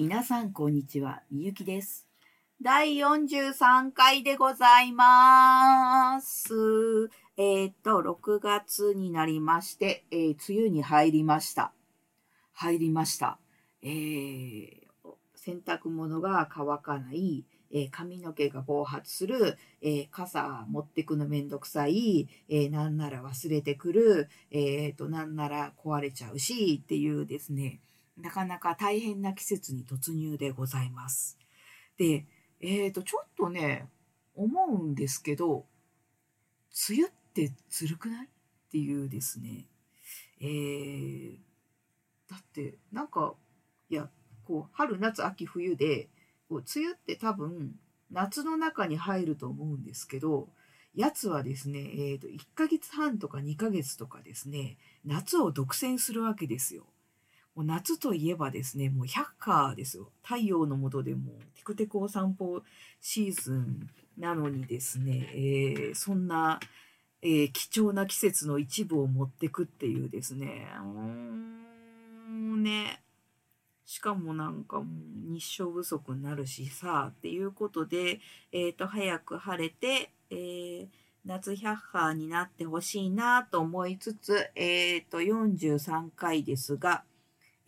皆さん、こんにちは。みゆきです。第43回でございます。えーっと、6月になりまして、えー梅雨に入りました。入りました。えー洗濯物が乾かない、えー髪の毛が暴発する、えー傘持ってくのめんどくさい、えーなんなら忘れてくる、えーと、なんなら壊れちゃうし、っていうですね、なかなか大変な季節に突入でございます。で、えーと、ちょっとね、思うんですけど、梅雨ってずるくないっていうですね、えー、だって、なんか、いや、こう、春、夏、秋、冬で、こう梅雨って多分、夏の中に入ると思うんですけど、やつはですね、えーと、1ヶ月半とか2ヶ月とかですね、夏を独占するわけですよ。もう夏といえばですね、もう百花ですよ。太陽の下でもテクテクお散歩シーズンなのにですね、えーそんな、えー貴重な季節の一部を持ってくっていうですね、うーんね、しかもなんか日照不足になるしさ、っていうことで、えっ、と、早く晴れて、えー夏百花になってほしいなと思いつつ、えっ、と、43回ですが、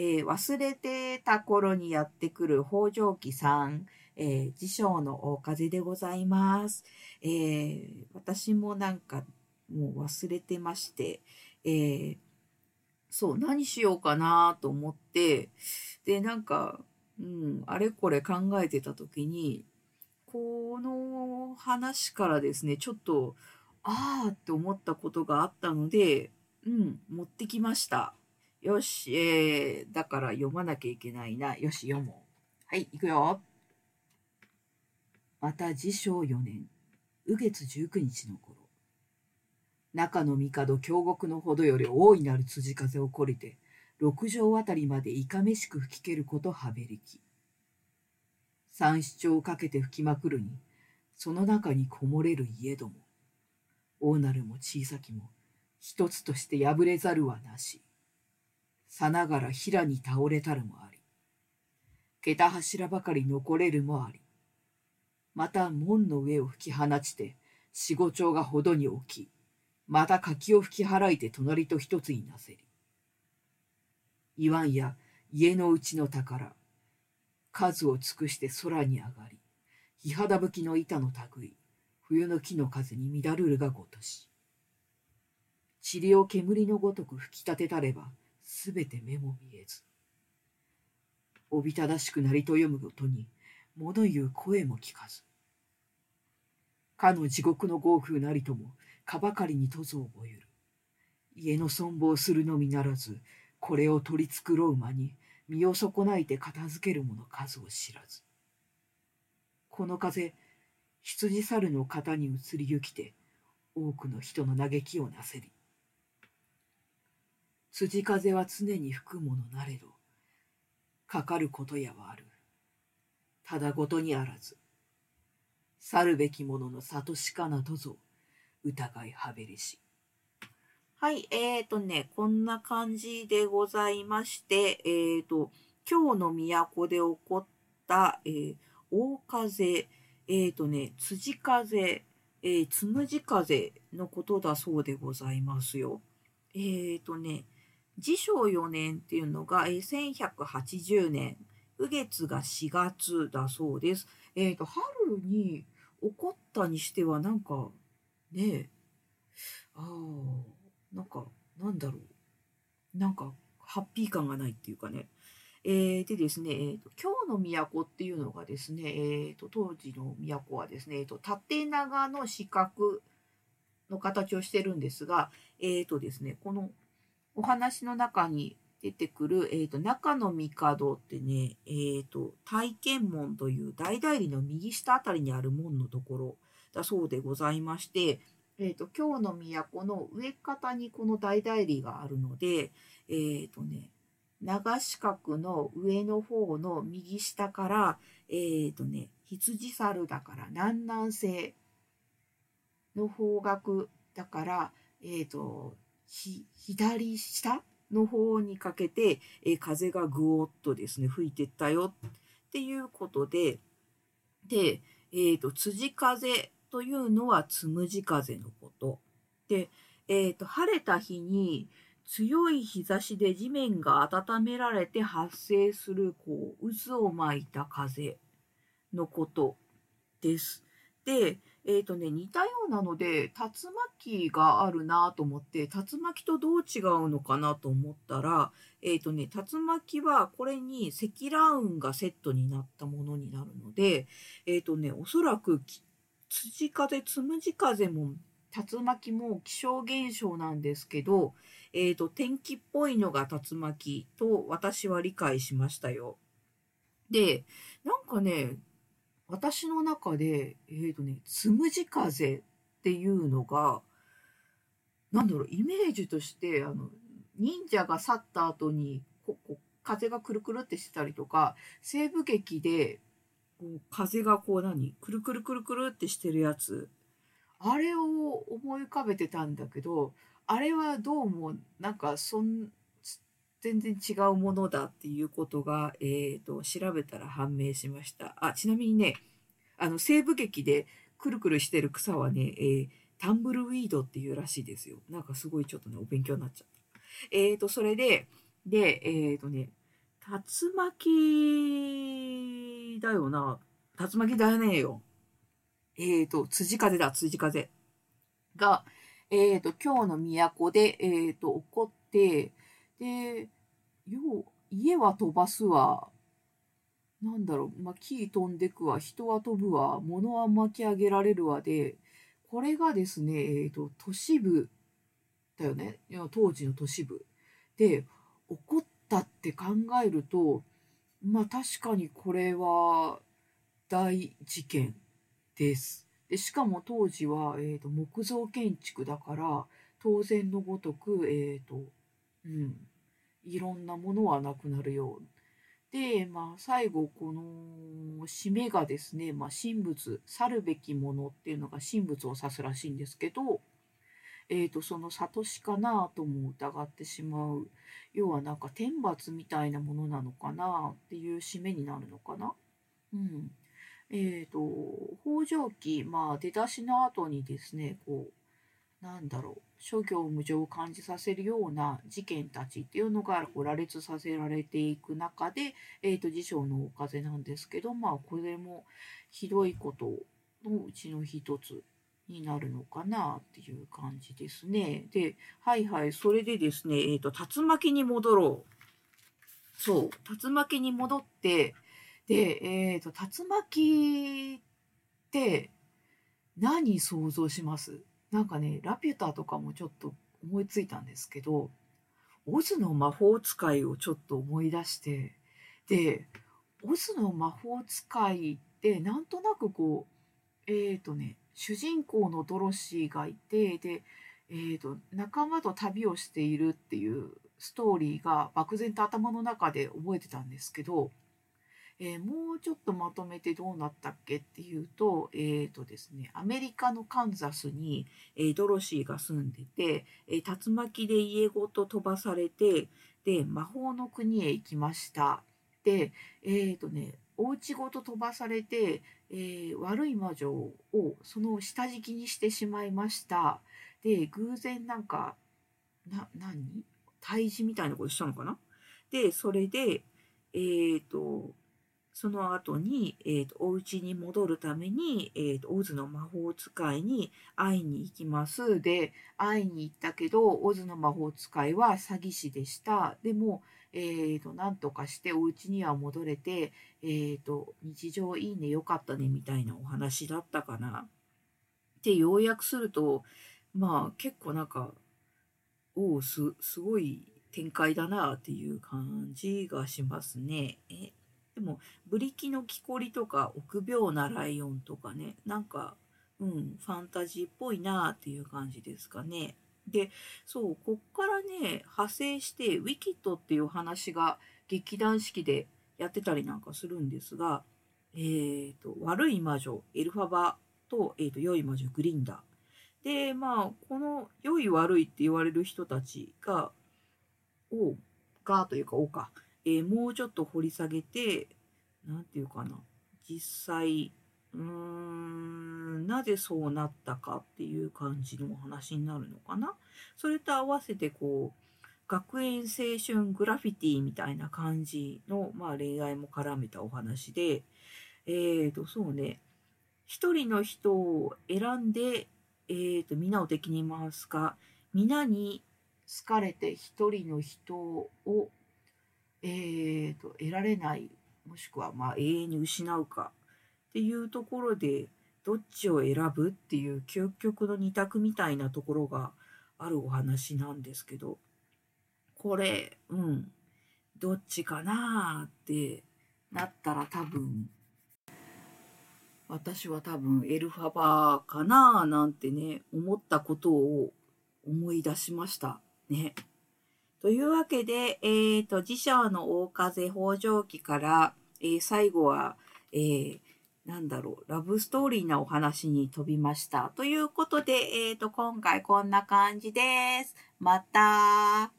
えー忘れてた頃にやってくる北条記さん、えー辞書の大風でございます。えー私もなんかもう忘れてまして、えーそう、何しようかなと思って、で、なんか、うん、あれこれ考えてた時に、この話からですね、ちょっと、あーって思ったことがあったので、うん、持ってきました。よし、えー、だから読まなきゃいけないな。よし、読もう。はい、いくよ。また、治承4年、右月19日の頃、中の帝京極のほどより大いなる辻風をこりて、六畳あたりまでいかめしく吹きけることはべりき。三七丁をかけて吹きまくるに、その中にこもれる家ども。大なるも小さきも、一つとして破れざるはなし。さながら平に倒れたるもあり。桁柱ばかり残れるもあり。また門の上を吹き放ちて、四五丁がほどに置き、また柿を吹き払いて隣と一つになせり。言わんや家のうちの宝、数を尽くして空に上がり、日肌吹きの板の類、冬の木の風に乱るるがごとし。塵を煙のごとく吹き立てたれば、すべて目も見えず。おびただしくなりと読むごとに、物言う声も聞かず。かの地獄の豪風なりとも、かばかりにとぞ覚える。家の存亡するのみならず、これを取り繕う間に、身を損ないて片付ける者数を知らず。この風、羊猿の肩に移りゆきて、多くの人の嘆きをなせり。辻風は常に吹くものなれど、かかることやはある。ただごとにあらず、去るべきものの里しかなとぞ、疑いはべりし。はい、えーとね、こんな感じでございまして、えーと、今日の都で起こった、えー大風、えーとね、辻風、えーつむじ風のことだそうでございますよ。えーとね、治承4年っていうのが、えー1180年、右月が4月だそうです。えーと、春に起こったにしてはなんか、ねえ、ああ、なんか、なんだろう。なんか、ハッピー感がないっていうかね。えーでですね、えーと京の都っていうのがですね、えーと当時の都はですね、えーと縦長の四角の形をしてるんですが、えーとですね、このお話の中に出てくる、えーと中の帝ってね、えーと体験門という大々里の右下あたりにある門のところだそうでございまして、えー、と京の都の上方にこの大々里があるので、えーとね、長四角の上の方の右下から、えーとね、羊猿だから南南西の方角だから、えーと左下の方にかけて、え、風がぐおっとですね、吹いてったよっていうことで、で、えっ、ー、と、辻風というのはつむじ風のこと。で、えっ、ー、と、晴れた日に強い日差しで地面が温められて発生する、こう、渦を巻いた風のことです。で、えっ、ー、とね、似たようなので、竜巻があるなと思って、竜巻とどう違うのかなと思ったら、えっ、ー、とね、竜巻はこれに積乱雲がセットになったものになるので、えっ、ー、とね、おそらく辻風、つむじ風も竜巻も気象現象なんですけど、えっ、と、天気っぽいのが竜巻と私は理解しましたよ。で、なんかね、私の中で、えっ、ー、とね、つむじ風っていうのが、なんだろう、イメージとして、あの、忍者が去った後に、ここ風がくるくるってしてたりとか、西部劇で、こう風がこう何くるくるくるくるってしてるやつ。あれを思い浮かべてたんだけど、あれはどうも、なんか、そん、全然違うものだっていうことが、えっ、ー、と、調べたら判明しました。あ、ちなみにね、あの、西部劇でくるくるしてる草はね、えー、タンブルウィードっていうらしいですよ。なんかすごいちょっとね、お勉強になっちゃった。えっ、ー、と、それで、で、えっ、ー、とね、竜巻だよな。竜巻だよねよ。えっ、と、辻風だ、辻風が、えっ、と、今日の都で、えっ、と、起こって、で、よう、家は飛ばすわ。なんだろう、まあ、木飛んでくわ、人は飛ぶわ、物は巻き上げられるわで、これがですね、え、ー、と、都市部だよね。当時の都市部。で、起こったって考えると、まあ確かにこれは大事件です。でしかも当時は、えーと、木造建築だから当然のごとく、えーとうん、いろんなものはなくなるよう。で、まあ、最後、この締めがですね、まあ、神仏、去るべきものっていうのが神仏を指すらしいんですけど、え、ー、と、その悟しかなとも疑ってしまう。要はなんか天罰みたいなものなのかなっていう締めになるのかな。うん。えっ、ー、と、北条記、まあ、出だしの後にですね、こう、なんだろう、諸行無常を感じさせるような事件たちっていうのが羅列させられていく中で、えっ、ー、と、辞書のお風なんですけど、まあ、これもひどいことのうちの一つになるのかなっていう感じですね。で、はいはい、それでですね、えっ、ー、と、竜巻に戻ろう。そう、竜巻に戻って、で、えっ、ー、と、竜巻って何想像します？なんかね、ラピュタとかもちょっと思いついたんですけど、オズの魔法使いをちょっと思い出して、で、オズの魔法使いってなんとなくこう、えっ、ー、とね、主人公のドロシーがいて、で、えーと、仲間と旅をしているっていうストーリーが漠然と頭の中で覚えてたんですけど、えー、もうちょっとまとめてどうなったっけっていうと、えっ、ー、とですね、アメリカのカンザスに、えー、ドロシーが住んでて、え竜巻で家ごと飛ばされて、で、魔法の国へ行きました。で、えっ、とね、お家ごと飛ばされて、え悪い魔女をその下敷きにしてしまいました。で、偶然なんか、な、何？退治みたいなことしたのかな？で、それで、えっ、と、その後に、えーと、お家に戻るために、えーと、オズの魔法使いに会いに行きます。で、会いに行ったけど、オズの魔法使いは詐欺師でした。でも、えーと、なんとかしてお家には戻れて、えーと、日常いいね、よかったね、みたいなお話だったかな。で、要約すると、まあ、結構なんか、おお、す、ごい展開だなっていう感じがしますね。えも、ブリキの木こりとか、臆病なライオンとかね、なんか、うん、ファンタジーっぽいなっていう感じですかね。で、そう、こっからね、派生して、ウィキッドっていう話が劇団四季でやってたりなんかするんですが、え、ー、と、悪い魔女、エルファバと、えっ、ー、と、良い魔女、グリンダ。で、まあ、この良い悪いって言われる人たちが、を、がというか、おか、えー、もうちょっと掘り下げて、なんていうかな、実際、うーん、なぜそうなったかっていう感じのお話になるのかな。それと合わせて、こう、学園青春グラフィティみたいな感じの、まあ、恋愛も絡めたお話で、えーと、そうね、一人の人を選んで、えーと、皆を敵に回すか、皆に好かれて一人の人を、えーと、得られない、もしくはまあ永遠に失うかっていうところで、どっちを選ぶっていう究極の二択みたいなところがあるお話なんですけど、これ、うん、どっちかなってなったら多分、私は多分エルファバーかななんてね、思ったことを思い出しました。ね。というわけで、えっ、ー、と、自社の大風北条記から、えー、最後は、えー、なんだろう、ラブストーリーなお話に飛びました。ということで、えっ、ー、と、今回こんな感じです。また